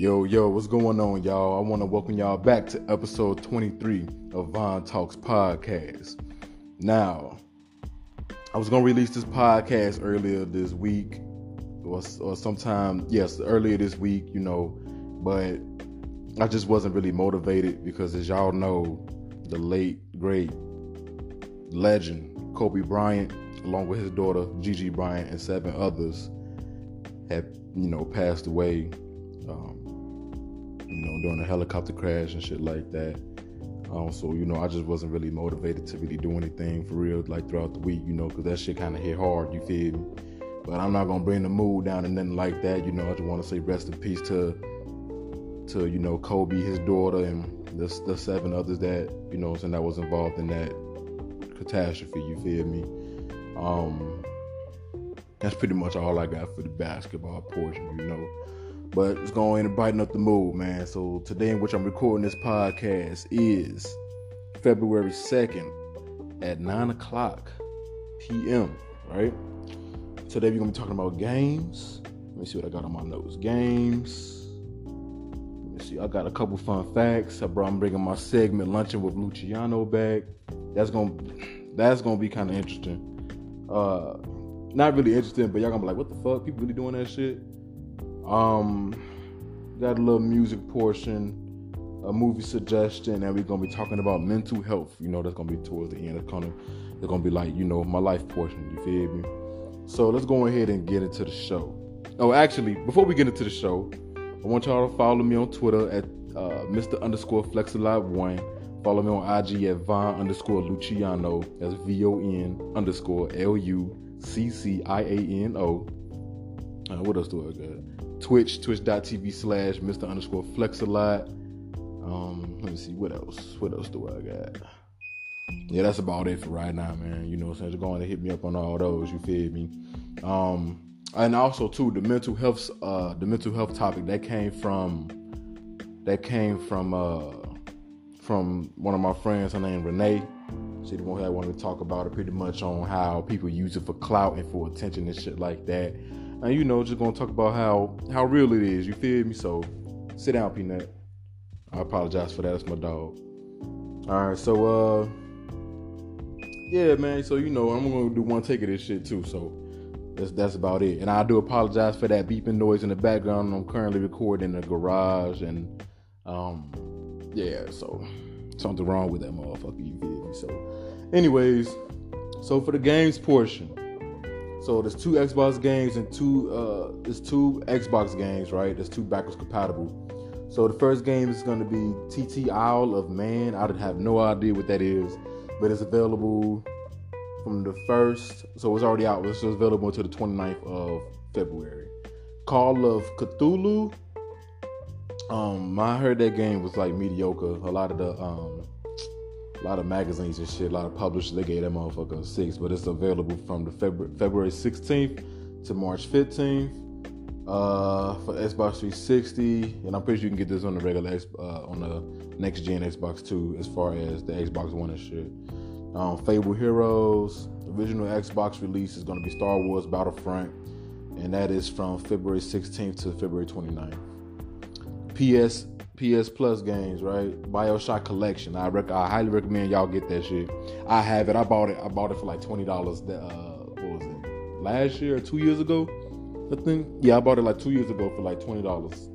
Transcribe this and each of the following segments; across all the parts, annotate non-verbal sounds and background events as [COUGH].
Yo, yo, what's going on, y'all? I want to welcome y'all back to episode 23 of Von Talks Podcast. Now, I was going to release this podcast earlier this week, or, or sometime, yes, earlier this week, you know, but I just wasn't really motivated because, as y'all know, the late, great legend, Kobe Bryant, along with his daughter, Gigi Bryant, and seven others, have, you know, passed away. Um, you know, during a helicopter crash and shit like that. Um, so you know, I just wasn't really motivated to really do anything for real, like throughout the week, you know, because that shit kind of hit hard. You feel me? But I'm not gonna bring the mood down and nothing like that. You know, I just want to say rest in peace to to you know Kobe, his daughter, and the, the seven others that you know, and that was involved in that catastrophe. You feel me? Um, that's pretty much all I got for the basketball portion. You know. But it's going to brighten up the mood, man. So today, in which I'm recording this podcast, is February 2nd at 9 o'clock p.m., right? Today, we're going to be talking about games. Let me see what I got on my notes. Games. Let me see. I got a couple fun facts. I brought, I'm bringing my segment Lunching with Luciano back. That's going to that's gonna be kind of interesting. Uh, not really interesting, but y'all gonna be like, what the fuck? People really doing that shit? Um, got a little music portion, a movie suggestion, and we're gonna be talking about mental health. You know, that's gonna be towards the end. It's gonna, it's gonna be like you know my life portion. You feel me? So let's go ahead and get into the show. Oh, actually, before we get into the show, I want y'all to follow me on Twitter at uh, Mr. underscore Flexalive one. Follow me on IG at Von underscore Luciano. That's V O N underscore L U C C I A N O. Uh, what else do I got? Twitch, twitch.tv slash Mr. underscore flex a lot. Um, let me see, what else? What else do I got? Yeah, that's about it for right now, man. You know, since you're going to hit me up on all those, you feel me? Um, and also too, the mental health, uh, the mental health topic that came from, that came from, uh, from one of my friends. Her name Renee. She the one that wanted to talk about it pretty much on how people use it for clout and for attention and shit like that and you know, just gonna talk about how how real it is. You feel me? So sit down, Peanut. I apologize for that. That's my dog. All right, so uh, yeah, man. So you know, I'm gonna do one take of this shit too. So that's that's about it. And I do apologize for that beeping noise in the background. I'm currently recording in the garage, and um, yeah. So something wrong with that motherfucker. You feel me? So, anyways, so for the games portion. So there's two Xbox games and two uh, there's two Xbox games, right? There's two backwards compatible. So the first game is going to be TT Isle of Man. I have no idea what that is, but it's available from the first. So it's already out. It's available until the 29th of February. Call of Cthulhu. Um, I heard that game was like mediocre. A lot of the um, a lot of magazines and shit, a lot of publishers, they gave that motherfucker a six, but it's available from the February, February 16th to March 15th uh, for Xbox 360, and I'm pretty sure you can get this on the regular uh, on the next gen Xbox 2 as far as the Xbox One and shit. Um, Fable Heroes, original Xbox release is going to be Star Wars Battlefront, and that is from February 16th to February 29th. PS PS Plus games, right? Bioshock Collection. I rec- I highly recommend y'all get that shit. I have it. I bought it. I bought it for like twenty dollars. Uh, what was it? Last year or two years ago? I think. Yeah, I bought it like two years ago for like twenty dollars.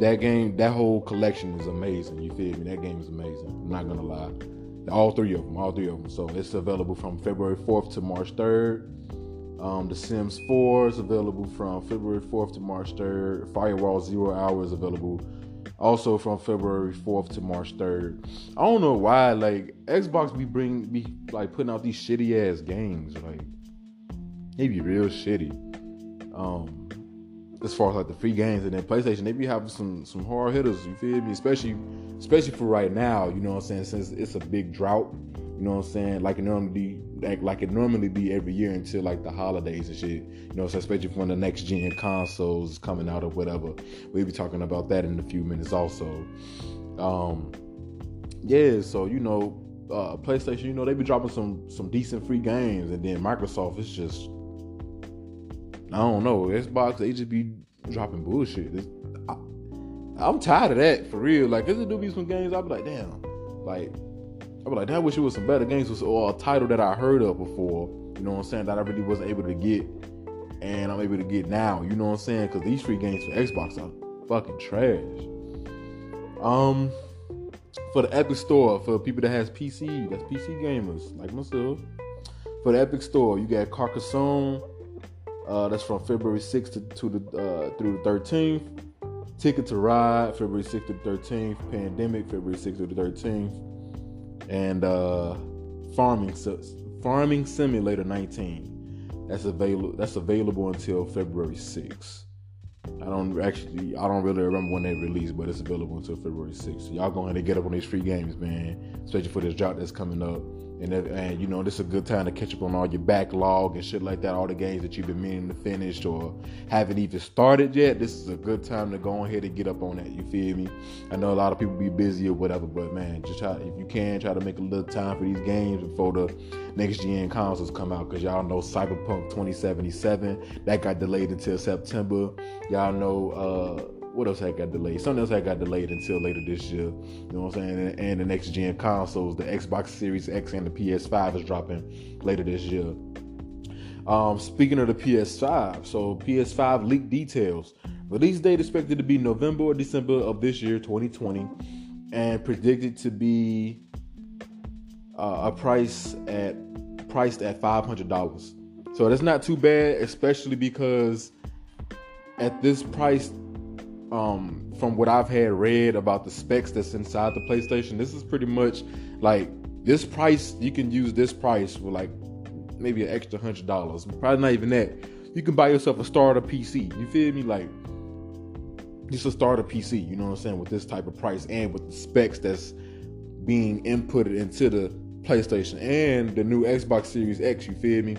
That game, that whole collection is amazing. You feel me? That game is amazing. I'm not gonna lie. All three of them. All three of them. So it's available from February 4th to March 3rd. Um, the Sims 4 is available from February 4th to March 3rd. Firewall Zero Hour is available also from February 4th to March 3rd. I don't know why, like Xbox be bring be like putting out these shitty ass games, like they be real shitty. Um as far as like the free games and then PlayStation, they be having some some hard hitters, you feel me? Especially especially for right now, you know what I'm saying, since it's a big drought you know what I'm saying? Like it normally like, like it normally be every year until like the holidays and shit. You know, so especially when the next gen consoles coming out or whatever. We'll be talking about that in a few minutes also. Um yeah, so you know, uh PlayStation, you know, they be dropping some some decent free games and then Microsoft is just I don't know, Xbox they just be dropping bullshit. I, I'm tired of that for real. Like, cause there do be some games I'll be like, damn, like I'll be like, damn, I wish it was some better games or a title that I heard of before. You know what I'm saying? That I really wasn't able to get, and I'm able to get now. You know what I'm saying? Because these free games for Xbox are fucking trash. Um, for the Epic Store, for people that has PC, that's PC gamers like myself. For the Epic Store, you got Carcassonne. Uh, that's from February 6th to, to the uh, through the 13th. Ticket to Ride, February 6th to the 13th. Pandemic, February 6th to the 13th. And uh, Farming Farming Simulator 19. That's available. That's available until February 6th. I don't actually, I don't really remember when they released, but it's available until February 6th. So y'all go ahead and get up on these free games, man. Especially for this drop that's coming up. And, and you know, this is a good time to catch up on all your backlog and shit like that, all the games that you've been meaning to finish or haven't even started yet. This is a good time to go ahead and get up on that. You feel me? I know a lot of people be busy or whatever, but man, just try if you can try to make a little time for these games before the next gen consoles come out. Cause y'all know Cyberpunk 2077 that got delayed until September. Y'all know uh what else had got delayed? Something else had got delayed until later this year. You know what I'm saying? And, and the next gen consoles, the Xbox Series X and the PS5 is dropping later this year. Um, speaking of the PS5, so PS5 leaked details. Release date expected to be November or December of this year, 2020, and predicted to be uh, a price at priced at $500. So that's not too bad, especially because at this price um, from what I've had read about the specs that's inside the PlayStation, this is pretty much like this price. You can use this price for like maybe an extra hundred dollars. Probably not even that. You can buy yourself a starter PC. You feel me? Like just a starter PC. You know what I'm saying? With this type of price and with the specs that's being inputted into the PlayStation and the new Xbox Series X. You feel me?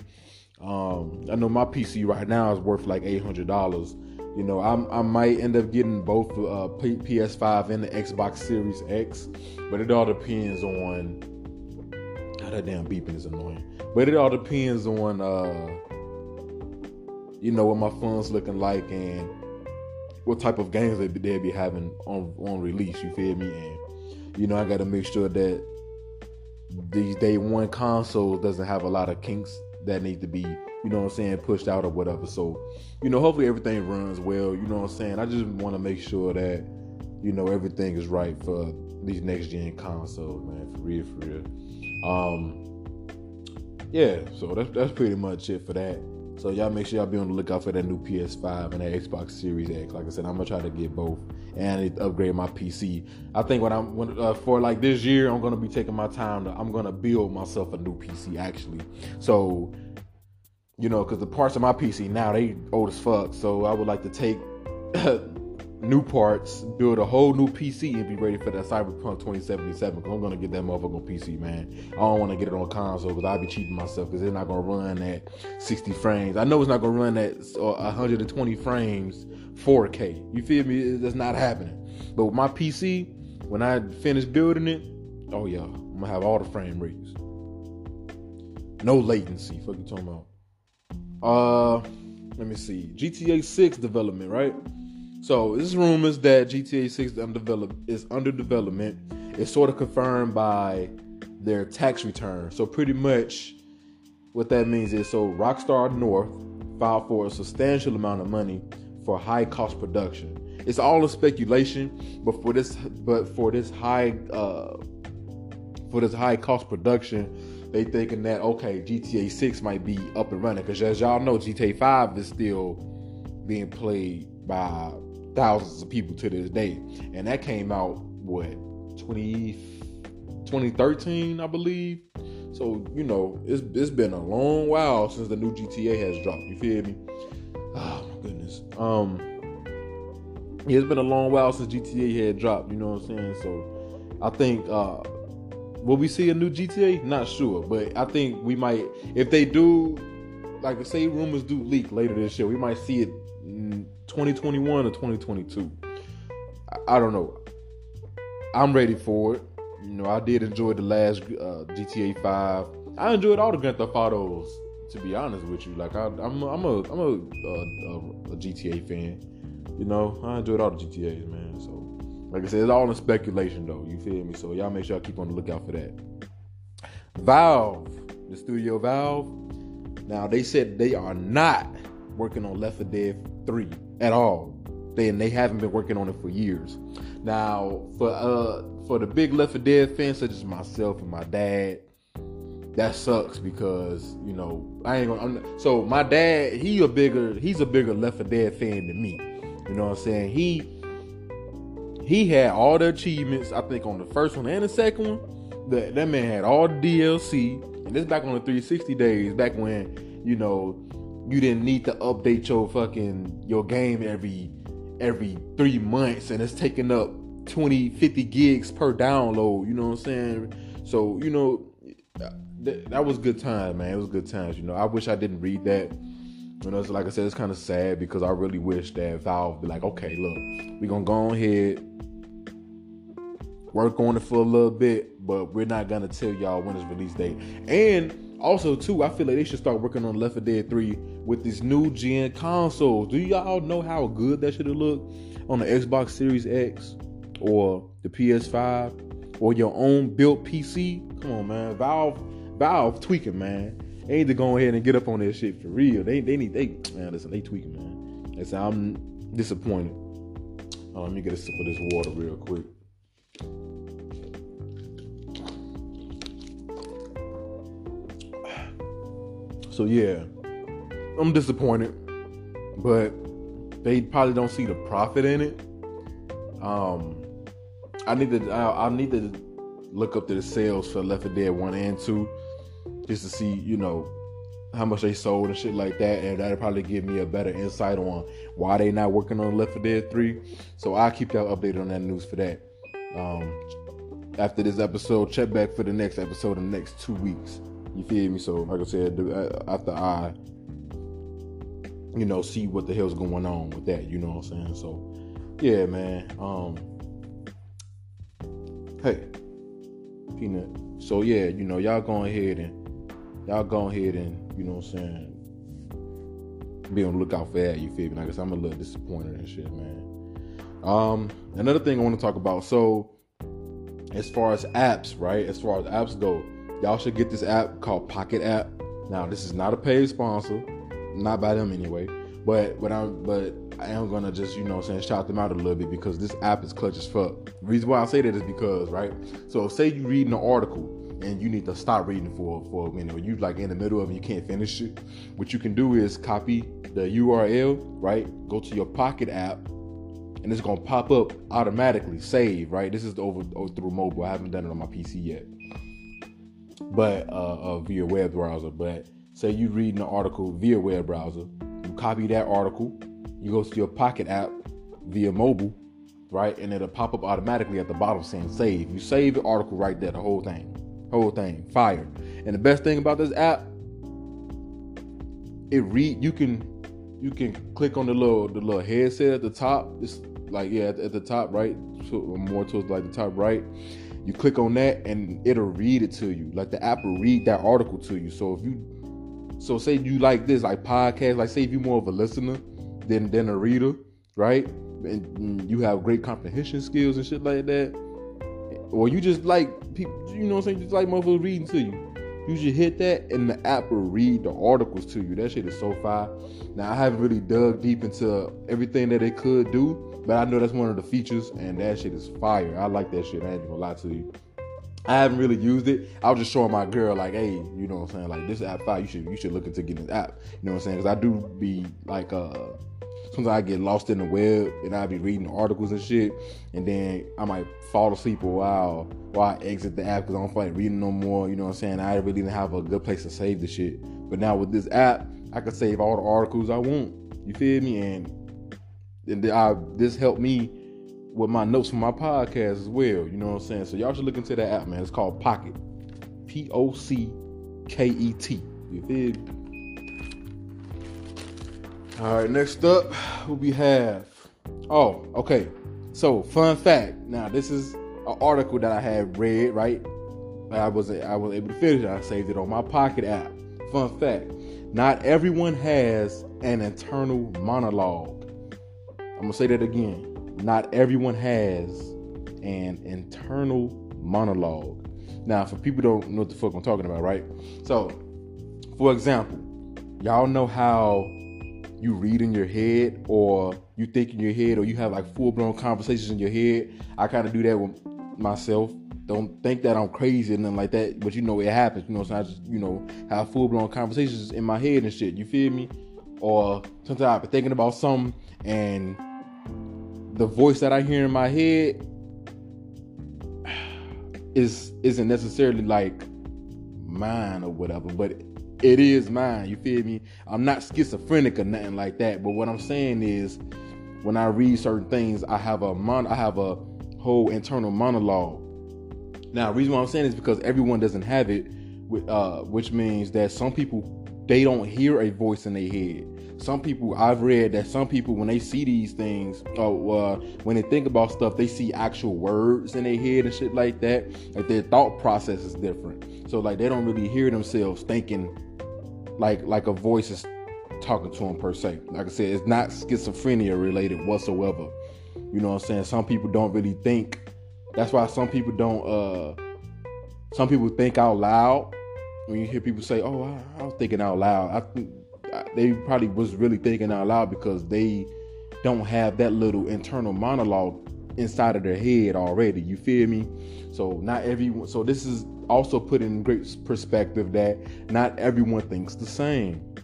Um, I know my PC right now is worth like eight hundred dollars you know, I'm, i might end up getting both uh, PS5 and the Xbox Series X, but it all depends on. God, that damn beeping is annoying. But it all depends on, uh, you know, what my funds looking like and what type of games they they'll be having on on release. You feel me? And you know, I got to make sure that these day one consoles doesn't have a lot of kinks that need to be you know what I'm saying, pushed out or whatever. So, you know, hopefully everything runs well. You know what I'm saying? I just want to make sure that, you know, everything is right for these next gen consoles, man. For real, for real. Um, yeah, so that's that's pretty much it for that. So y'all make sure y'all be on the lookout for that new PS5 and that Xbox Series X. Like I said, I'm gonna try to get both and upgrade my PC. I think when I'm when, uh, for like this year, I'm gonna be taking my time. To, I'm gonna build myself a new PC actually. So you know, because the parts of my PC now they old as fuck. So I would like to take [LAUGHS] new parts, build a whole new PC, and be ready for that Cyberpunk 2077. Cause I'm gonna get that motherfucker on PC, man. I don't want to get it on console because I'll be cheating myself because it's not gonna run at 60 frames. I know it's not gonna run at 120 frames, 4K. You feel me? That's not happening. But with my PC, when I finish building it, oh yeah, I'm gonna have all the frame rates. No latency. Fuck you talking about? Uh, let me see. GTA 6 development, right? So this rumors that GTA 6 is under development. It's sort of confirmed by their tax return. So pretty much, what that means is so Rockstar North filed for a substantial amount of money for high cost production. It's all a speculation, but for this, but for this high, uh, for this high cost production, they thinking that okay, GTA 6 might be up and running because as y'all know, GTA 5 is still being played by thousands of people to this day, and that came out what 20, 2013, I believe. So you know, it's it's been a long while since the new GTA has dropped. You feel me? Oh my goodness. Um, yeah, it's been a long while since GTA had dropped. You know what I'm saying? So I think uh Will we see a new GTA? Not sure, but I think we might. If they do, like say rumors do leak later this year, we might see it 2021 or 2022. I, I don't know. I'm ready for it. You know, I did enjoy the last uh, GTA 5. I enjoyed all the Grand Theft Autos. To be honest with you, like I, am I'm a, I'm a, a, a, a GTA fan. You know, I enjoyed all the GTA's, man. So Like I said, it's all in speculation though. You feel me? So y'all make sure y'all keep on the lookout for that. Valve, the studio Valve. Now they said they are not working on Left 4 Dead 3 at all. They and they haven't been working on it for years. Now, for uh for the big Left 4 Dead fans such as myself and my dad, that sucks because you know I ain't gonna. I'm, so my dad, he a bigger, he's a bigger Left 4 Dead fan than me. You know what I'm saying? He he had all the achievements. I think on the first one and the second one, that that man had all the DLC. And this back on the 360 days, back when you know you didn't need to update your fucking your game every every three months, and it's taking up 20, 50 gigs per download. You know what I'm saying? So you know that, that was good time, man. It was good times. You know, I wish I didn't read that. You know, so like I said, it's kind of sad because I really wish that Valve be like, okay, look, we're gonna go ahead, work on it for a little bit, but we're not gonna tell y'all when it's release date. And also, too, I feel like they should start working on Left 4 Dead 3 with this new gen console. Do y'all know how good that should have looked on the Xbox Series X or the PS5 or your own built PC? Come on, man. Valve Valve tweaking, man. They need to go ahead and get up on this shit for real. They they need they man, listen, they tweaking, man. Listen, I'm disappointed. Oh, let me get a sip of this water real quick. So yeah, I'm disappointed, but they probably don't see the profit in it. Um, I need to I, I need to look up the sales for Left 4 Dead 1 and 2 just to see, you know, how much they sold and shit like that. And that'll probably give me a better insight on why they not working on Left 4 Dead 3. So I'll keep y'all updated on that news for that. Um, after this episode, check back for the next episode in the next two weeks. You feel me? So, like I said, uh, after I, you know, see what the hell's going on with that, you know what I'm saying? So, yeah, man. Um, hey, peanut. So yeah, you know, y'all go ahead and y'all go ahead and you know what I'm saying. Be on the lookout for that. You feel me? I said, I'm a little disappointed and shit, man. Um, another thing I want to talk about. So, as far as apps, right? As far as apps go, y'all should get this app called Pocket App. Now, this is not a paid sponsor, not by them anyway. But but I'm but I am gonna just, you know saying, shout them out a little bit because this app is clutch as fuck. The reason why I say that is because, right? So say you reading an article and you need to stop reading for for a minute, or you like in the middle of it, you can't finish it. What you can do is copy the URL, right? Go to your Pocket app, and it's gonna pop up automatically. Save, right? This is over, over through mobile. I haven't done it on my PC yet, but uh, uh, via web browser. But say you reading an article via web browser, you copy that article, you go to your Pocket app via mobile, right, and it'll pop up automatically at the bottom saying save. You save the article right there, the whole thing. Whole thing, fire. And the best thing about this app, it read you can you can click on the little the little headset at the top. It's like yeah, at, the top right, more towards like the top right. You click on that and it'll read it to you. Like the app will read that article to you. So if you so say you like this, like podcast, like say if you're more of a listener than than a reader, right? And you have great comprehension skills and shit like that. Or you just like people, you know what I'm saying? Just like motherfuckers reading to you. You should hit that and the app will read the articles to you. That shit is so fire. Now I haven't really dug deep into everything that it could do, but I know that's one of the features and that shit is fire. I like that shit. I ain't gonna lie to you. I haven't really used it. I was just showing my girl like, hey, you know what I'm saying? Like this app fire. You should you should look into getting this app. You know what I'm saying? Because I do be like uh sometimes I get lost in the web and I be reading articles and shit, and then I might fall asleep a while while I exit the app because I don't feel like reading no more. You know what I'm saying? I really didn't have a good place to save the shit. But now with this app, I can save all the articles I want. You feel me? And and I, this helped me with my notes for my podcast as well. You know what I'm saying? So y'all should look into that app, man. It's called Pocket. P O C K E T. You feel? All right, next up, we have? Oh, okay. So, fun fact. Now, this is an article that I had read. Right, I was I was able to finish it. I saved it on my Pocket app. Fun fact: Not everyone has an internal monologue. I'm gonna say that again. Not everyone has an internal monologue. Now, for people don't know what the fuck I'm talking about, right? So, for example, y'all know how you read in your head or you think in your head or you have like full blown conversations in your head. I kind of do that with myself. Don't think that I'm crazy and nothing like that, but you know it happens. You know, so I just you know have full blown conversations in my head and shit. You feel me? Or sometimes I've been thinking about something and the voice that I hear in my head is isn't necessarily like mine or whatever, but it is mine. You feel me? I'm not schizophrenic or nothing like that. But what I'm saying is, when I read certain things, I have a mon- I have a whole internal monologue. Now, the reason why I'm saying is because everyone doesn't have it, uh, which means that some people they don't hear a voice in their head. Some people I've read that some people when they see these things, oh, uh, when they think about stuff, they see actual words in their head and shit like that. Like their thought process is different. So like they don't really hear themselves thinking like like a voice is talking to them per se. Like I said, it's not schizophrenia related whatsoever. You know what I'm saying? Some people don't really think. That's why some people don't. uh Some people think out loud. When you hear people say, "Oh, I, I was thinking out loud," I think they probably was really thinking out loud because they don't have that little internal monologue inside of their head already. You feel me? So not everyone. So this is also put in great perspective that not everyone thinks the same.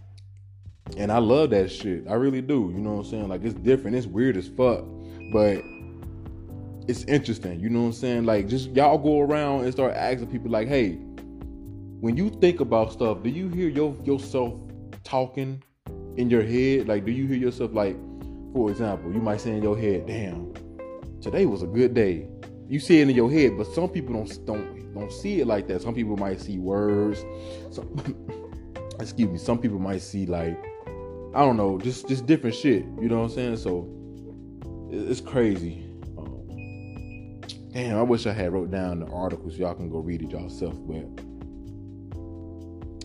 And I love that shit. I really do. You know what I'm saying? Like it's different. It's weird as fuck. But it's interesting. You know what I'm saying? Like just y'all go around and start asking people like, hey, when you think about stuff, do you hear your yourself talking in your head? Like, do you hear yourself like, for example, you might say in your head, damn, today was a good day. You see it in your head, but some people don't don't don't see it like that. Some people might see words. Some, [LAUGHS] excuse me. Some people might see like I don't know, just just different shit. You know what I'm saying? So it's crazy. Um, damn, I wish I had wrote down the articles. Y'all can go read it yourself, but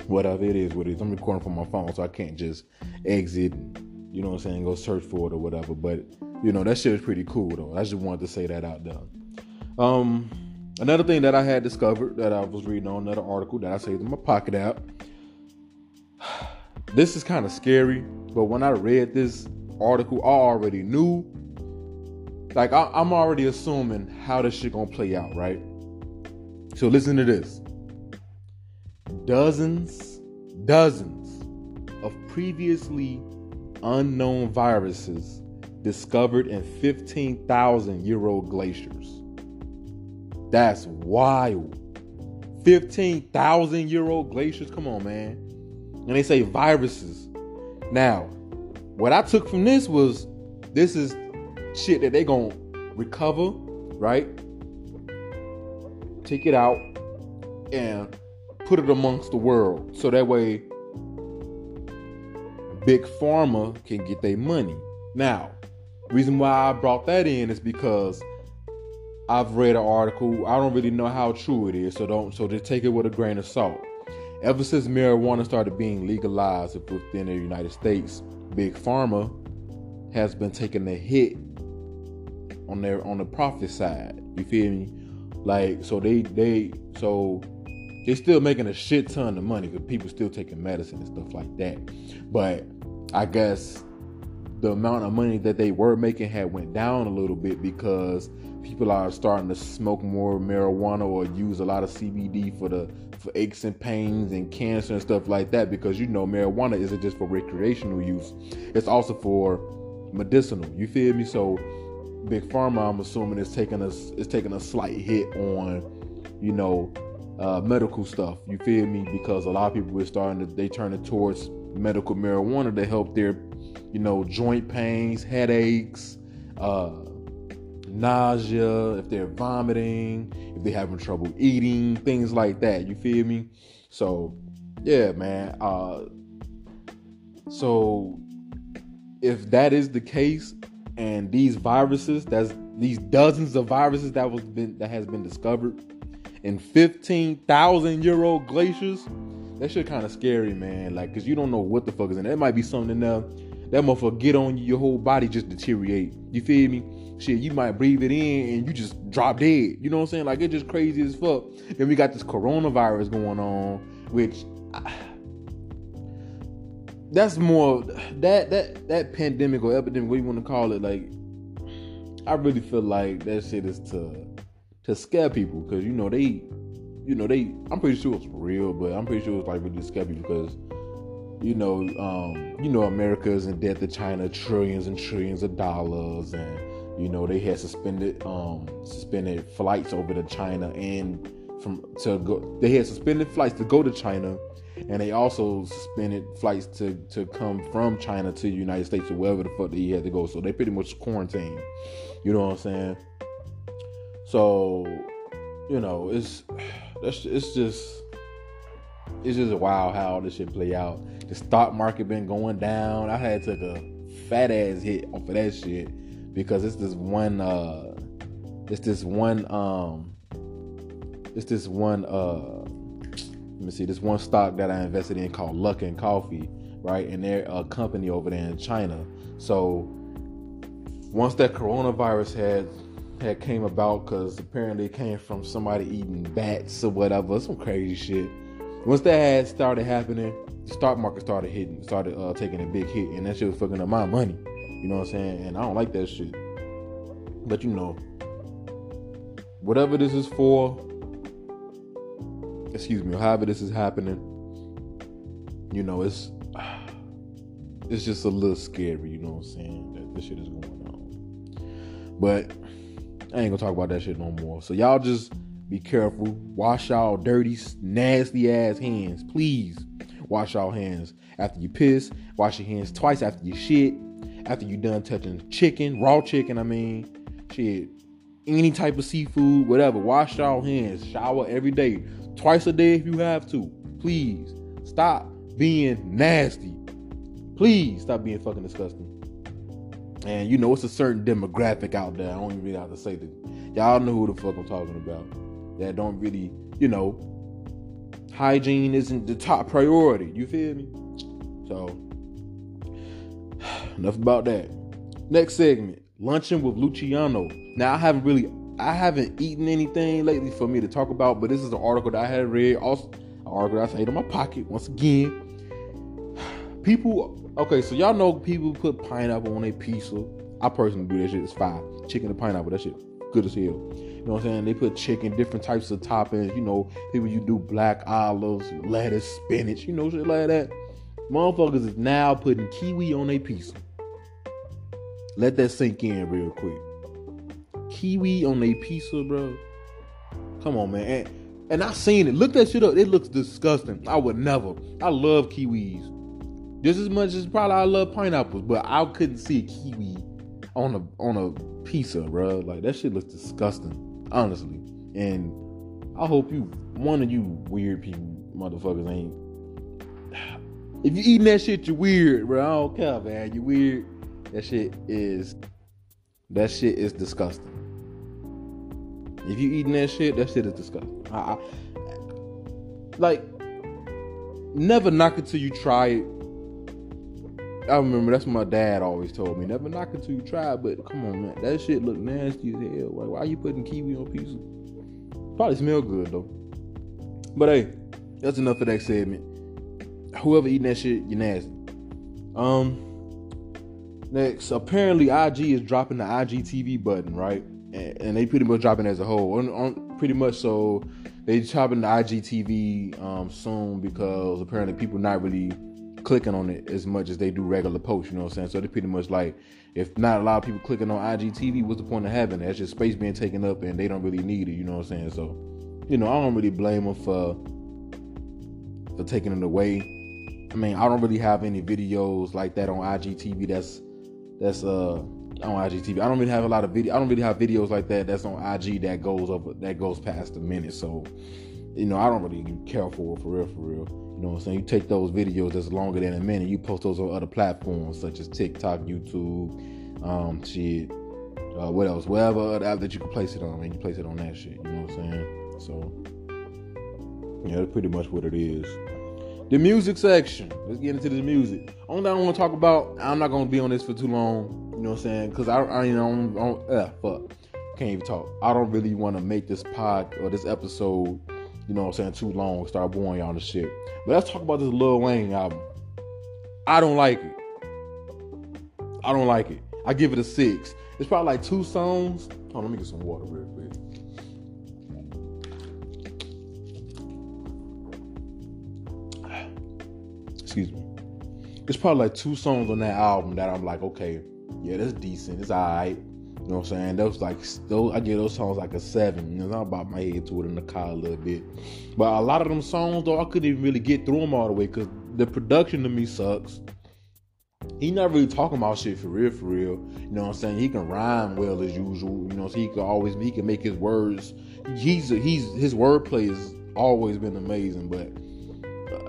whatever it is, what it is. I'm recording from my phone, so I can't just exit. You know what I'm saying? Go search for it or whatever. But you know that shit is pretty cool though. I just wanted to say that out there. Um, another thing that I had discovered that I was reading on another article that I saved in my pocket app. [SIGHS] This is kind of scary, but when I read this article, I already knew. Like I, I'm already assuming how this shit gonna play out, right? So listen to this. Dozens, dozens of previously unknown viruses discovered in 15,000 year old glaciers. That's wild. 15,000 year old glaciers? Come on, man. And they say viruses. Now, what I took from this was this is shit that they gonna recover, right? Take it out and put it amongst the world. So that way big pharma can get their money. Now, reason why I brought that in is because I've read an article. I don't really know how true it is, so don't so just take it with a grain of salt. Ever since marijuana started being legalized within the United States, big pharma has been taking a hit on their on the profit side. You feel me? Like so they they so they still making a shit ton of money because people still taking medicine and stuff like that. But I guess the amount of money that they were making had went down a little bit because people are starting to smoke more marijuana or use a lot of CBD for the for aches and pains and cancer and stuff like that because you know marijuana isn't just for recreational use. It's also for medicinal. You feel me? So big pharma i'm assuming is taking a is taking a slight hit on you know uh, medical stuff you feel me because a lot of people are starting to they turn it towards medical marijuana to help their you know joint pains headaches uh, nausea, if they're vomiting, if they're having trouble eating, things like that. You feel me? So, yeah, man. Uh, so, if that is the case, and these viruses, that's these dozens of viruses that was been that has been discovered in 15,000 year old glaciers, that shit kind of scary, man. Like, cause you don't know what the fuck is in there. It might be something in there that motherfucker get on you, your whole body just deteriorate. You feel me? Shit, you might breathe it in and you just drop dead. You know what I'm saying? Like it's just crazy as fuck. Then we got this coronavirus going on, which [SIGHS] that's more that that that pandemic or epidemic, what you want to call it, like I really feel like that shit is to to scare people because you know they you know they I'm pretty sure it's real, but I'm pretty sure it's like really scary because you know um you know America is in debt to China trillions and trillions of dollars and you know they had suspended um suspended flights over to China and from to go they had suspended flights to go to China and they also suspended flights to to come from China to the United States or wherever the fuck they had to go. So they pretty much quarantined. You know what I'm saying so you know it's that's it's just it's just wild how this shit play out. The stock market been going down. I had took a fat ass hit off of that shit because it's this one uh it's this one um it's this one uh let me see this one stock that I invested in called Luckin Coffee, right? And they're a company over there in China. So once that coronavirus had had came about because apparently it came from somebody eating bats or whatever, some crazy shit. Once that had started happening, the stock market started hitting, started uh, taking a big hit, and that shit was fucking up my money. You know what I'm saying? And I don't like that shit. But you know, whatever this is for, excuse me, however this is happening, you know, it's [SIGHS] it's just a little scary. You know what I'm saying? That this shit is going on. But I ain't gonna talk about that shit no more. So y'all just be careful. Wash y'all dirty, nasty ass hands. Please wash y'all hands after you piss. Wash your hands twice after you shit. After you done touching chicken, raw chicken, I mean, shit, any type of seafood, whatever. Wash y'all hands. Shower every day, twice a day if you have to. Please stop being nasty. Please stop being fucking disgusting. And you know, it's a certain demographic out there. I don't even really have to say that. Y'all know who the fuck I'm talking about. That don't really, you know, hygiene isn't the top priority. You feel me? So, [SIGHS] enough about that. Next segment, luncheon with Luciano. Now, I haven't really, I haven't eaten anything lately for me to talk about, but this is an article that I had read. Also, an article I had in my pocket. Once again, [SIGHS] people Okay, so y'all know people put pineapple on a pizza. I personally do that shit. It's fine. Chicken and pineapple, that shit good as hell. You know what I'm saying? They put chicken, different types of toppings. You know, people you do black olives, lettuce, spinach. You know, shit like that. Motherfuckers is now putting kiwi on a pizza. Let that sink in real quick. Kiwi on a pizza, bro. Come on, man. And, and I seen it. Look that shit up. It looks disgusting. I would never. I love kiwis. Just as much as probably I love pineapples, but I couldn't see a kiwi on a on a pizza, bro. Like that shit looks disgusting, honestly. And I hope you one of you weird people motherfuckers ain't. [SIGHS] If you eating that shit, you're weird, bro. I don't care, man. You weird. That shit is that shit is disgusting. If you eating that shit, that shit is disgusting. I, I, like never knock it till you try it I remember that's what my dad always told me. Never knock until you try, but come on, man. That shit look nasty as hell. Why, why are you putting kiwi on pizza? Probably smell good though. But hey, that's enough of that segment. Whoever eating that shit, you nasty. Um next, apparently IG is dropping the IGTV button, right? And, and they pretty much dropping as a whole. On, on pretty much so they dropping the IGTV um soon because apparently people not really clicking on it as much as they do regular posts. You know what I'm saying? So they're pretty much like, if not a lot of people clicking on IGTV, what's the point of having it? That's just space being taken up, and they don't really need it. You know what I'm saying? So, you know, I don't really blame them for for taking it away. I mean, I don't really have any videos like that on IGTV. That's that's uh on IGTV. I don't really have a lot of video. I don't really have videos like that. That's on IG that goes over that goes past a minute. So, you know, I don't really care for it for real, for real. You know what I'm saying? You take those videos that's longer than a minute, you post those on other platforms such as TikTok, YouTube, um, shit, uh, what else? Whatever other app that you can place it on, and you place it on that shit. You know what I'm saying? So, yeah, that's pretty much what it is. The music section. Let's get into the music. Only thing I want to talk about. I'm not gonna be on this for too long. You know what I'm saying? Because I, I, you know, I'm, I'm uh, fuck, can't even talk. I don't really want to make this pod or this episode, you know what I'm saying, too long. Start boring y'all the shit. But let's talk about this Lil Wayne album. I don't like it. I don't like it. I give it a six. It's probably like two songs. Oh, let me get some water real quick. Excuse me. It's probably like two songs on that album that I'm like, okay, yeah, that's decent. It's alright. You know what I'm saying? Those like those I give those songs like a seven. You know, I'm about my head to it in the car a little bit. But a lot of them songs though, I couldn't even really get through them all the way because the production to me sucks. He not really talking about shit for real, for real. You know what I'm saying? He can rhyme well as usual. You know, so he can always he can make his words. He's he's his wordplay has always been amazing, but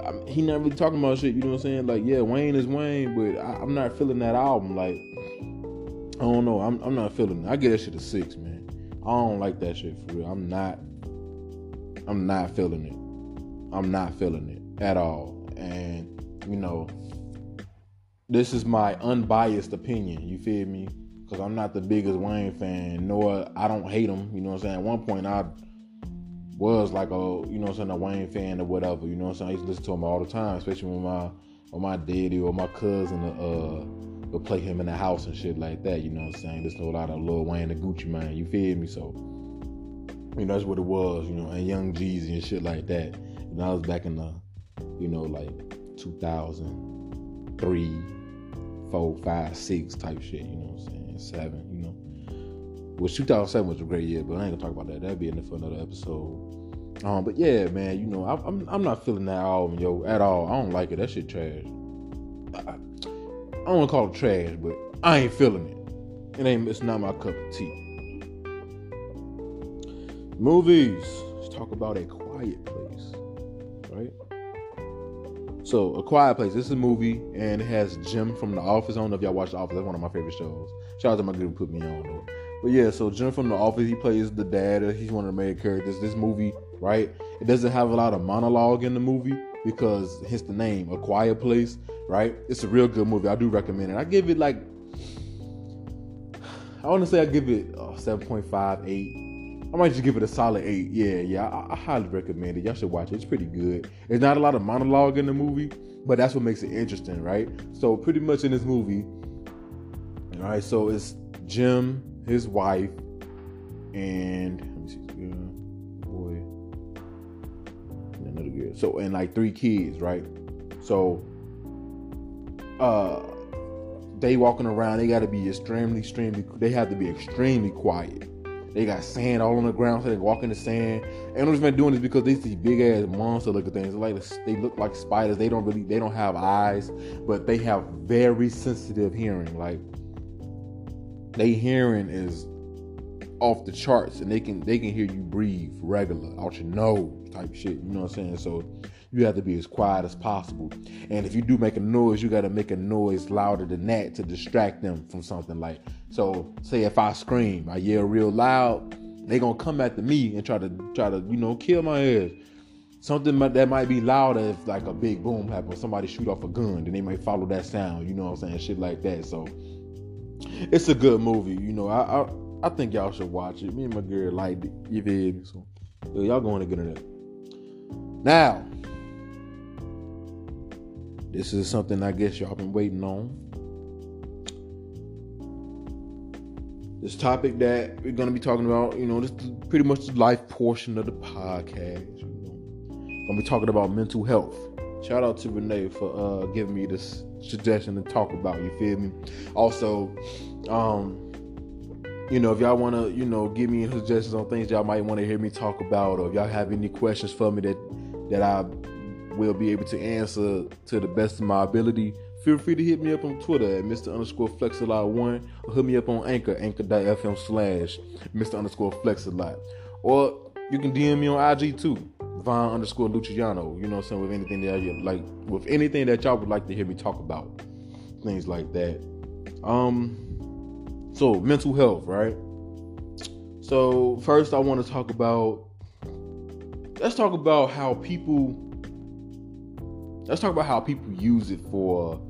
uh, he not really talking about shit. You know what I'm saying? Like, yeah, Wayne is Wayne, but I, am not feeling that album. Like, I don't know. I'm I'm not feeling. It. I get that shit a six, man. I don't like that shit for real. I'm not. I'm not feeling it. I'm not feeling it at all. And you know, this is my unbiased opinion. You feel me? Because I'm not the biggest Wayne fan, nor I don't hate him. You know what I'm saying? At one point, I was like a you know what I'm saying a Wayne fan or whatever. You know what I'm saying? I used to listen to him all the time, especially when my or my daddy or my cousin uh would play him in the house and shit like that. You know what I'm saying? Listen to a lot of Lil Wayne and Gucci Mane. You feel me? So you know that's what it was. You know, and Young Jeezy and shit like that. Know, I was back in the you know like 2003, four, five, six type shit. You know what I'm saying? Seven. You know. Which 2007 was a great year, but I ain't gonna talk about that. That'd be in for another episode. Um, but yeah, man, you know, I, I'm I'm not feeling that album, yo, at all. I don't like it. That shit trash. I, don't want to call it trash, but I ain't feeling it. It ain't. It's not my cup of tea. Movies. Let's talk about a quiet place, right? So, A Quiet Place. This is a movie, and it has Jim from The Office. I don't know if y'all watch The Office. That's one of my favorite shows. Shout out to my dude who put me on though. But yeah, so Jim from The Office, he plays the dad. He's one of the main characters. This movie, right? It doesn't have a lot of monologue in the movie because hence the name, A Quiet Place, right? It's a real good movie. I do recommend it. I give it like, I want to say I give it uh, 7.5, 8. I might just give it a solid 8. Yeah, yeah, I, I highly recommend it. Y'all should watch it. It's pretty good. There's not a lot of monologue in the movie, but that's what makes it interesting, right? So pretty much in this movie, all right, so it's Jim, his wife, and another girl. So and like three kids, right? So, uh, they walking around. They got to be extremely, extremely. They have to be extremely quiet. They got sand all on the ground, so they walk in the sand. And the reason doing this because these these big ass monster looking things. Like they look like spiders. They don't really, they don't have eyes, but they have very sensitive hearing. Like they hearing is off the charts and they can they can hear you breathe regular out your nose type shit. You know what I'm saying? So you have to be as quiet as possible. And if you do make a noise, you got to make a noise louder than that to distract them from something. Like so, say if I scream, I yell real loud, they gonna come after me and try to try to you know kill my ass. Something that might be louder if like a big boom happens, somebody shoot off a gun, then they might follow that sound. You know what I'm saying? Shit like that. So it's a good movie. You know, I I, I think y'all should watch it. Me and my girl liked it. You feel me? So y'all going to get it. Now, this is something I guess y'all been waiting on. This topic that we're gonna be talking about, you know, this is pretty much the life portion of the podcast. Know, gonna be talking about mental health. Shout out to Renee for uh, giving me this suggestion to talk about. You feel me? Also, um, you know, if y'all want to, you know, give me suggestions on things y'all might want to hear me talk about, or if y'all have any questions for me that that I will be able to answer to the best of my ability, feel free to hit me up on Twitter at Mr. underscore Flex a lot one, or hit me up on Anchor, anchor.fm slash Mr. underscore Flex a lot. Or you can DM me on IG too, Von underscore Luciano. You know what I'm saying? With anything that you like, with anything that y'all would like to hear me talk about, things like that. Um, so mental health, right? So first, I want to talk about. Let's talk about how people let's talk about how people use it for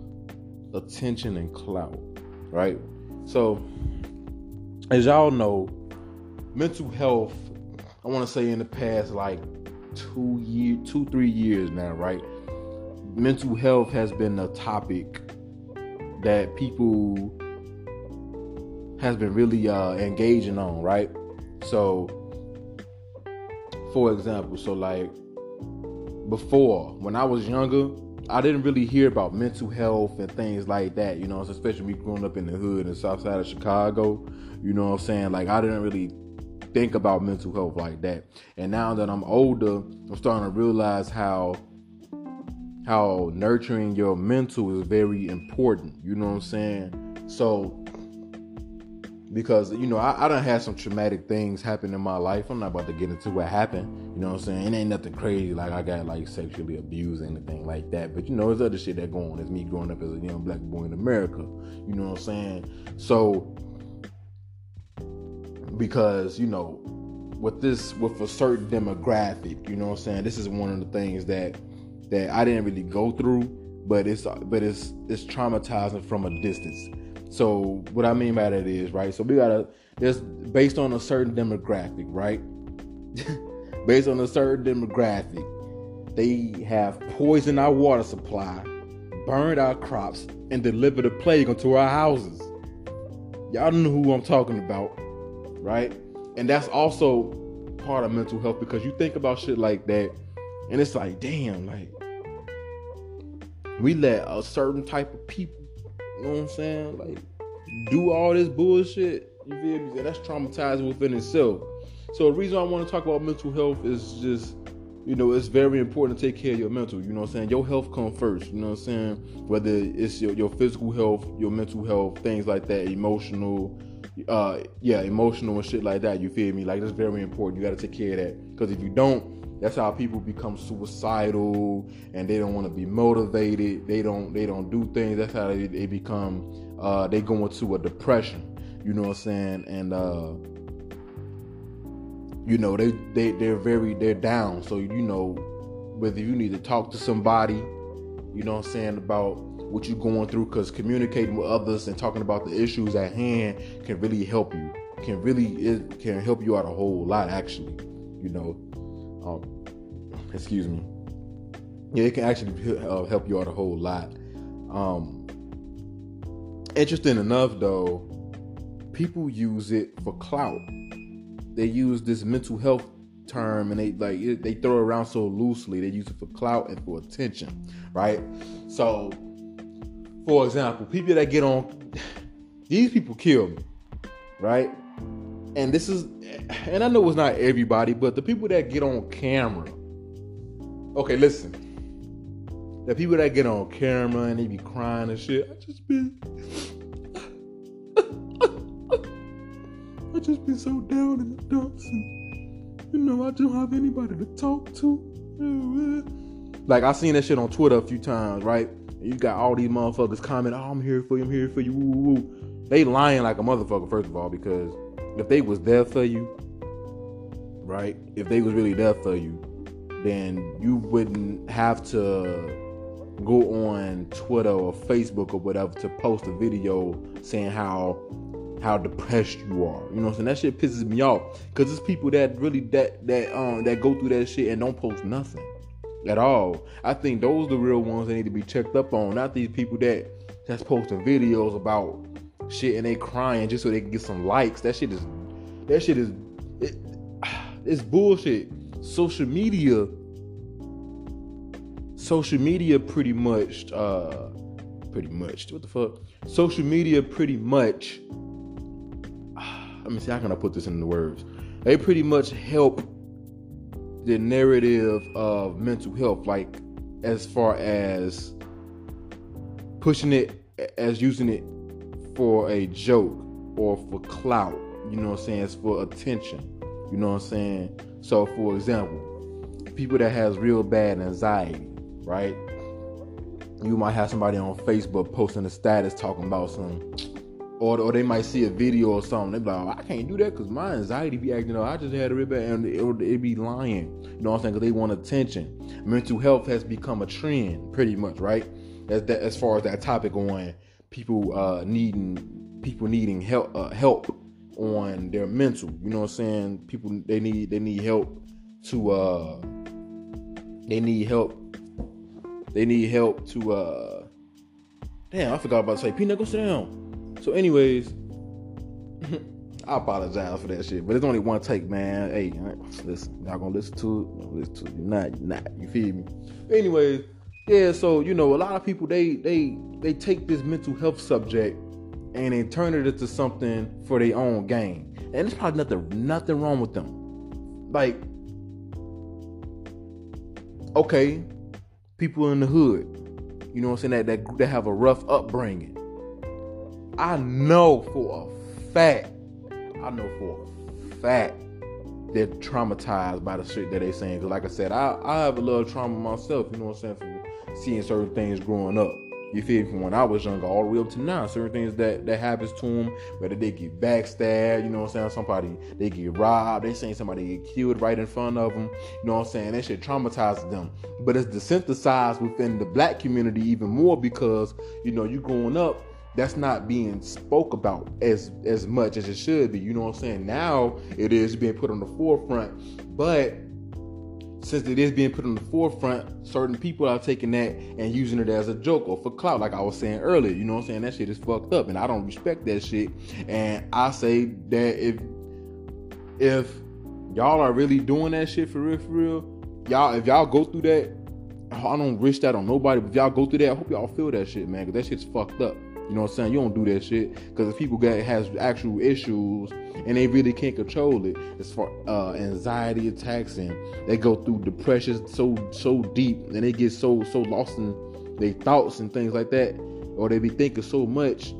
attention and clout, right? So, as y'all know, mental health, I want to say in the past like two year, two three years now, right? Mental health has been a topic that people has been really uh, engaging on, right? So, for example, so like before when I was younger, I didn't really hear about mental health and things like that, you know, especially me growing up in the hood in south side of Chicago, you know what I'm saying? Like I didn't really think about mental health like that. And now that I'm older, I'm starting to realize how how nurturing your mental is very important. You know what I'm saying? So because you know I, I done had some traumatic things happen in my life. I'm not about to get into what happened. You know what I'm saying? It ain't nothing crazy like I got like sexually abused or anything like that. But you know, there's other shit that going on. It's me growing up as a young black boy in America. You know what I'm saying? So because you know with this with a certain demographic, you know what I'm saying? This is one of the things that that I didn't really go through, but it's but it's it's traumatizing from a distance so what I mean by that is, right? So we gotta there's based on a certain demographic, right? [LAUGHS] based on a certain demographic, they have poisoned our water supply, burned our crops, and delivered a plague onto our houses. Y'all know who I'm talking about, right? And that's also part of mental health because you think about shit like that, and it's like, damn, like we let a certain type of people you know what I'm saying? Like, do all this bullshit. You feel me? That's traumatizing within itself. So the reason I want to talk about mental health is just, you know, it's very important to take care of your mental. You know what I'm saying? Your health comes first. You know what I'm saying? Whether it's your, your physical health, your mental health, things like that, emotional, uh, yeah, emotional and shit like that. You feel me? Like that's very important. You got to take care of that because if you don't, that's how people become suicidal and they don't want to be motivated. They don't they don't do things. That's how they, they become uh, they go into a depression. You know what I'm saying? And uh, you know they they they're very they're down. So you know whether you need to talk to somebody, you know what I'm saying about what you're going through because communicating with others and talking about the issues at hand can really help you can really it can help you out a whole lot actually you know um, excuse me. Yeah, it can actually uh, help you out a whole lot. Um, interesting enough, though, people use it for clout. They use this mental health term and they like they throw it around so loosely. They use it for clout and for attention, right? So, for example, people that get on [SIGHS] these people kill me, right? And this is and I know it's not everybody, but the people that get on camera. Okay, listen. The people that get on camera and they be crying and shit, I just been I just been so down in the dumps and you know I don't have anybody to talk to. Like I seen that shit on Twitter a few times, right? You got all these motherfuckers commenting, "Oh, I'm here for you, I'm here for you." They lying like a motherfucker, first of all, because if they was there for you, right? If they was really there for you, then you wouldn't have to go on Twitter or Facebook or whatever to post a video saying how how depressed you are. You know what I'm saying? That shit pisses me off. Cause it's people that really that that um that go through that shit and don't post nothing at all. I think those are the real ones that need to be checked up on, not these people that that's posting videos about shit and they crying just so they can get some likes. That shit is that shit is it, [SIGHS] it's bullshit. Social media social media pretty much uh pretty much what the fuck? Social media pretty much [SIGHS] let me see how can I put this into words? They pretty much help the narrative of mental health, like as far as pushing it as using it for a joke or for clout. You know what I'm saying? It's for attention. You know what I'm saying? So for example, people that has real bad anxiety, right? You might have somebody on Facebook posting a status talking about some or, or they might see a video or something. They be like, oh, I can't do that because my anxiety be acting up. I just had a rib and it would be lying. You know what I'm saying? Because they want attention. Mental health has become a trend, pretty much, right? As that as far as that topic on people uh, needing people needing help uh, help on their mental. You know what I'm saying? People they need they need help to uh they need help they need help to uh damn I forgot about to say peanut go sit down. So anyways [LAUGHS] I apologize for that shit, but it's only one take, man. Hey, listen, y'all gonna listen to it? Listen to it. You're not, you're not. You feel me? Anyways, yeah. So you know, a lot of people they they they take this mental health subject and they turn it into something for their own gain. And there's probably nothing nothing wrong with them. Like, okay, people in the hood, you know what I'm saying, that, that, that have a rough upbringing. I know for a fact, I know for a fact they're traumatized by the shit that they're saying. Cause like I said, I, I have a little trauma myself, you know what I'm saying, from seeing certain things growing up. You feel me? From when I was younger all the way up to now, certain things that that happens to them, whether they get backstabbed, you know what I'm saying? Somebody they get robbed, they saying somebody get killed right in front of them, you know what I'm saying? That shit traumatizes them. But it's desensitized within the black community even more because you know you growing up that's not being spoke about as as much as it should be. You know what I'm saying? Now it is being put on the forefront, but since it is being put on the forefront, certain people are taking that and using it as a joke or for clout, like I was saying earlier. You know what I'm saying? That shit is fucked up, and I don't respect that shit. And I say that if if y'all are really doing that shit for real, for real, y'all if y'all go through that, I don't wish that on nobody. But if y'all go through that, I hope y'all feel that shit, man, because that shit's fucked up. You know what I'm saying? You don't do that shit because if people get has actual issues and they really can't control it, as far uh, anxiety attacks and they go through depression so so deep and they get so so lost in their thoughts and things like that, or they be thinking so much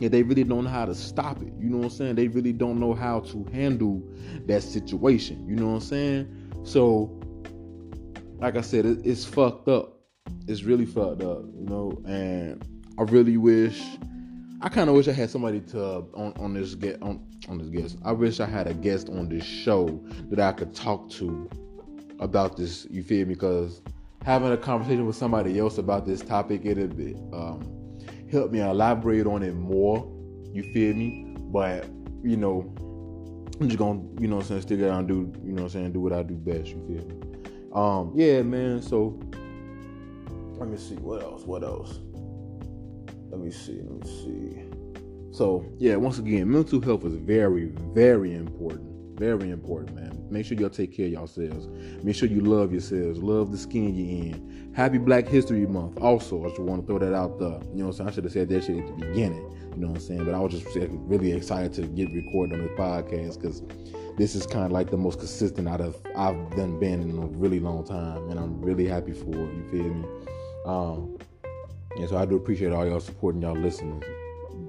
and they really don't know how to stop it. You know what I'm saying? They really don't know how to handle that situation. You know what I'm saying? So, like I said, it, it's fucked up. It's really fucked up, you know, and I really wish I kind of wish I had somebody to on on this get on on this guest. I wish I had a guest on this show that I could talk to about this. You feel me? Because having a conversation with somebody else about this topic, it'd be, um, help me elaborate on it more. You feel me? But you know, I'm just gonna you know what I'm saying stick around and do you know what I'm saying do what I do best. You feel me? Um, yeah, man. So let me see what else. What else? Let me see, let me see. So yeah, once again, mental health is very, very important. Very important, man. Make sure y'all take care of yourselves. Make sure you love yourselves. Love the skin you're in. Happy Black History Month. Also, I just want to throw that out there. You know what I'm saying? I should have said that shit at the beginning. You know what I'm saying? But I was just really excited to get recorded on this podcast because this is kind of like the most consistent out of I've done been in a really long time, and I'm really happy for it. You feel me? Um, and so I do appreciate all y'all supporting y'all listening.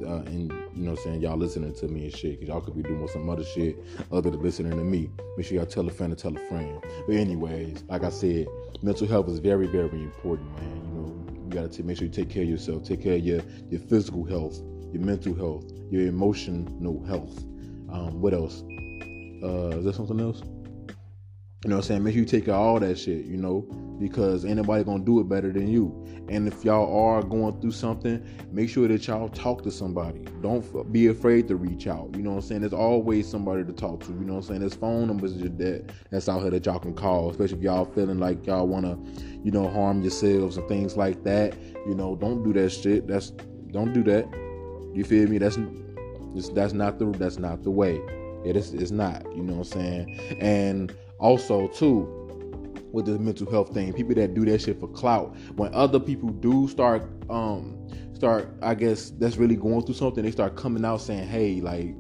Uh, and you know saying y'all listening to me and shit because y'all could be doing some other shit other than listening to me. Make sure y'all tell a friend to tell a friend. But anyways like i said mental health is very very important man. You know you gotta make sure you take care of yourself. Take care of your your physical health your mental health your emotional health. Um, what else? Uh, is there something else you know what I'm saying? Make sure you take all that shit, you know, because anybody gonna do it better than you. And if y'all are going through something, make sure that y'all talk to somebody. Don't be afraid to reach out. You know what I'm saying? There's always somebody to talk to. You know what I'm saying? There's phone numbers that that's out here that y'all can call, especially if y'all feeling like y'all wanna, you know, harm yourselves and things like that. You know, don't do that shit. That's don't do that. You feel me? That's that's not the that's not the way. It is it's not. You know what I'm saying? And also too with the mental health thing people that do that shit for clout when other people do start um start i guess that's really going through something they start coming out saying hey like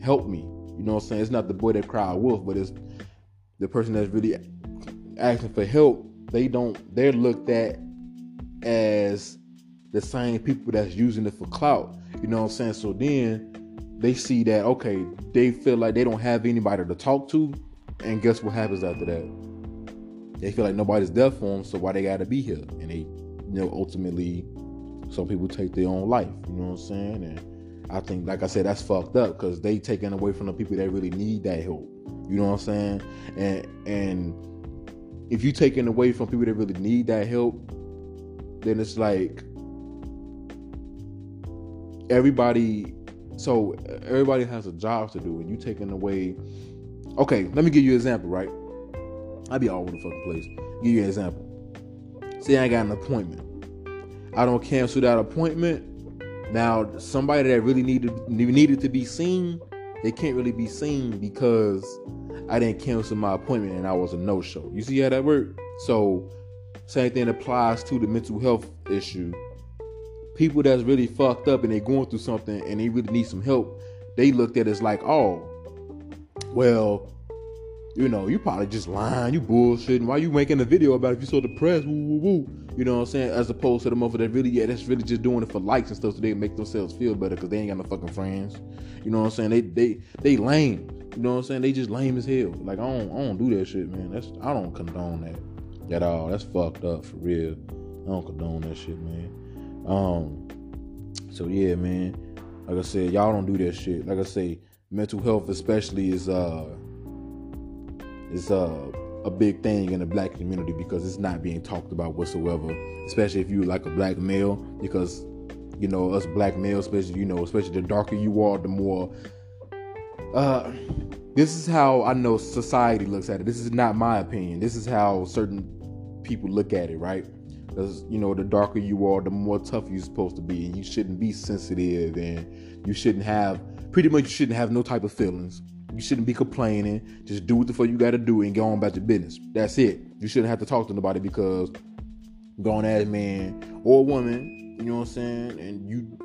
help me. You know what i'm saying? It's not the boy that cried wolf but it's the person that's really asking for help. They don't they're looked at as the same people that's using it for clout. You know what i'm saying? So then they see that okay they feel like they don't have anybody to talk to and guess what happens after that? They feel like nobody's there for them, so why they gotta be here? And they, you know, ultimately, some people take their own life. You know what I'm saying? And I think, like I said, that's fucked up because they taking away from the people that really need that help. You know what I'm saying? And and if you taking away from people that really need that help, then it's like everybody. So everybody has a job to do, and you taking away. Okay, let me give you an example. Right, I be all over the fucking place. Give you an example. Say I got an appointment. I don't cancel that appointment. Now, somebody that really needed needed to be seen, they can't really be seen because I didn't cancel my appointment and I was a no show. You see how that worked? So, same thing applies to the mental health issue. People that's really fucked up and they going through something and they really need some help, they looked at it as like, oh, well, you know, you probably just lying, you bullshitting. Why you making a video about if you so depressed? Woo, woo, woo. You know what I'm saying? As opposed to the mother that really, yeah, that's really just doing it for likes and stuff so they make themselves feel better because they ain't got no fucking friends. You know what I'm saying? They they they lame. You know what I'm saying? They just lame as hell. Like I don't I don't do that shit, man. That's I don't condone that at all. That's fucked up for real. I don't condone that shit, man. Um. So yeah, man. Like I said, y'all don't do that shit. Like I say, mental health especially is uh is uh, a big thing in the black community because it's not being talked about whatsoever. Especially if you like a black male, because you know us black males, especially you know, especially the darker you are, the more. Uh, this is how I know society looks at it. This is not my opinion. This is how certain people look at it, right? Because you know, the darker you are, the more tough you're supposed to be, and you shouldn't be sensitive, and you shouldn't have pretty much you shouldn't have no type of feelings you shouldn't be complaining. Just do what the fuck you got to do and go on about your business. That's it. You shouldn't have to talk to nobody because going as man or woman, you know what I'm saying, and you,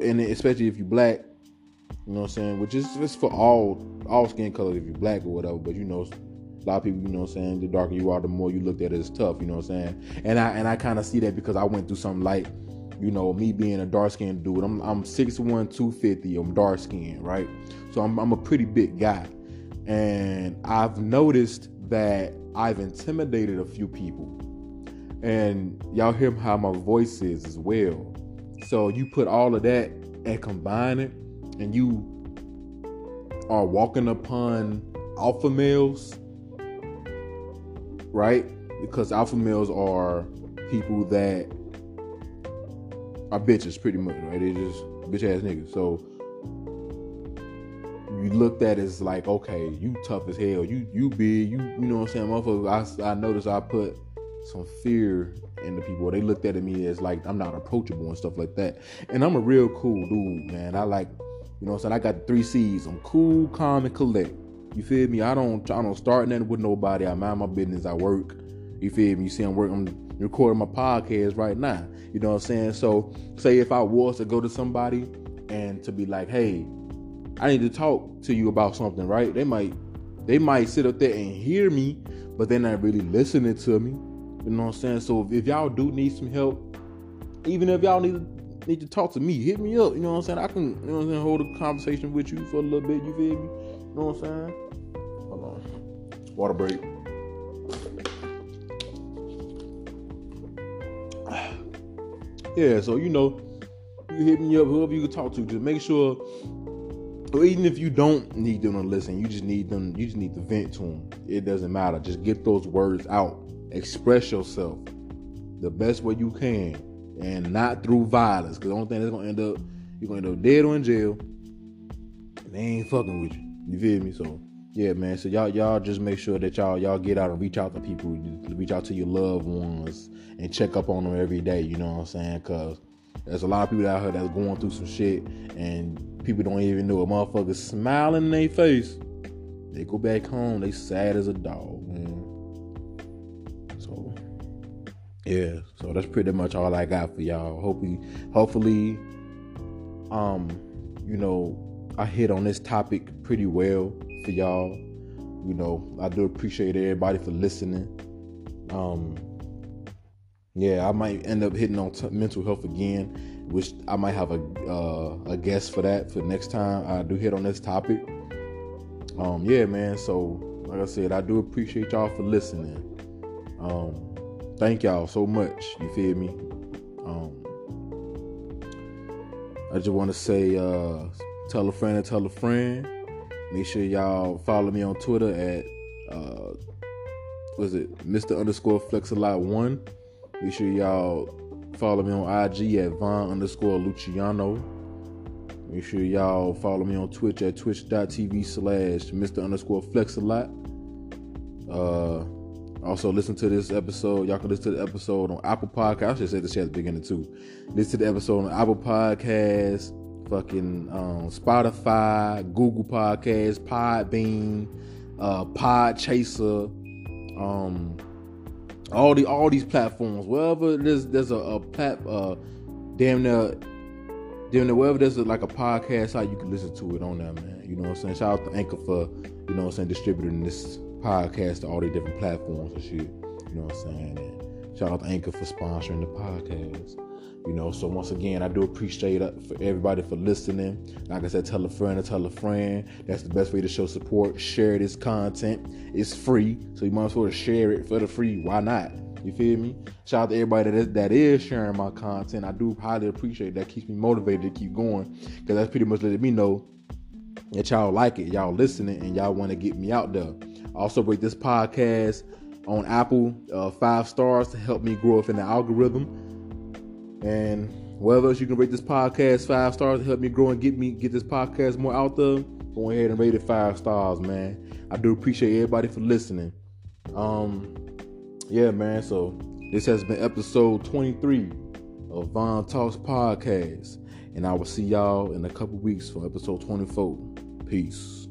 and especially if you black, you know what I'm saying, which is just for all all skin colors if you're black or whatever. But you know, a lot of people, you know what I'm saying, the darker you are, the more you look at it as tough. You know what I'm saying, and I and I kind of see that because I went through something like you know, me being a dark skinned dude, I'm I'm 6'1, 250, I'm dark skinned, right? So I'm I'm a pretty big guy. And I've noticed that I've intimidated a few people. And y'all hear how my voice is as well. So you put all of that and combine it, and you are walking upon alpha males, right? Because alpha males are people that are bitches pretty much, right? They just bitch ass niggas. So you looked at as like, okay, you tough as hell. You you big. You you know what I'm saying, motherfucker. I I noticed I put some fear in the people. They looked at me as like I'm not approachable and stuff like that. And I'm a real cool dude, man. I like, you know what I'm saying. I got three C's. I'm cool, calm, and collect. You feel me? I don't I don't start nothing with nobody. I mind my business. I work. You feel me? You see, I'm working. Recording my podcast right now. You know what I'm saying? So, say if I was to go to somebody and to be like, "Hey, I need to talk to you about something," right? They might, they might sit up there and hear me, but they're not really listening to me. You know what I'm saying? So, if y'all do need some help, even if y'all need need to talk to me, hit me up. You know what I'm saying? I can, you know what I'm saying, hold a conversation with you for a little bit. You feel me? You know what I'm saying? Hold on. Water break. Yeah, so you know, you hit me up, whoever you can talk to, just make sure. Or even if you don't need them to listen, you just need them. You just need to vent to them. It doesn't matter. Just get those words out. Express yourself the best way you can, and not through violence. Because the only thing that's gonna end up, you're gonna end up dead or in jail. And they ain't fucking with you. You feel me? So yeah, man. So y'all y'all just make sure that y'all y'all get out and reach out to people, reach out to your loved ones, and check up on them every day. You know what I'm saying? Cause there's a lot of people out here that's going through some shit, and people don't even know a motherfucker smiling in their face. They go back home, they sad as a dog, man. So yeah, so that's pretty much all I got for y'all. Hopefully, hopefully, um, you know, I hit on this topic pretty well for y'all. You know, I do appreciate everybody for listening. Um, yeah, I might end up hitting on t- mental health again, which I might have a uh, a guest for that for next time I do hit on this topic. Um, yeah, man. So, like I said, I do appreciate y'all for listening. Um, thank y'all so much. You feel me? Um, I just want to say, uh, tell a friend tell a friend. Make sure y'all follow me on Twitter at uh, was it Mr. Underscore Flex a Lot One. Make sure y'all follow me on IG at Von underscore Luciano. Make sure y'all follow me on Twitch at twitch.tv slash Mr. underscore Flex a Lot. Uh, also, listen to this episode. Y'all can listen to the episode on Apple Podcast. I should say this at the beginning too. Listen to the episode on Apple Podcast, fucking um, Spotify, Google Podcast, Podbean, uh, Pod Chaser, um, all the all these platforms. Wherever there's there's a, a plat, uh, damn near, damn near wherever there's a, like a podcast how you can listen to it on there, man. You know what I'm saying? Shout out to Anchor for you know what I'm saying distributing this podcast to all the different platforms and shit. You know what I'm saying? And shout out to Anchor for sponsoring the podcast. You know, so once again, I do appreciate for everybody for listening. Like I said, tell a friend or tell a friend. That's the best way to show support. Share this content. It's free, so you might as well share it for the free. Why not? You feel me? Shout out to everybody that is, that is sharing my content. I do highly appreciate that. Keeps me motivated to keep going because that's pretty much letting me know that y'all like it, y'all listening, and y'all want to get me out there. Also, rate this podcast on Apple uh, five stars to help me grow up in the algorithm. And wherever else you can rate this podcast five stars to help me grow and get me get this podcast more out there, go ahead and rate it five stars, man. I do appreciate everybody for listening. Um, yeah, man. So this has been episode 23 of Von Talks Podcast. And I will see y'all in a couple weeks for episode 24. Peace.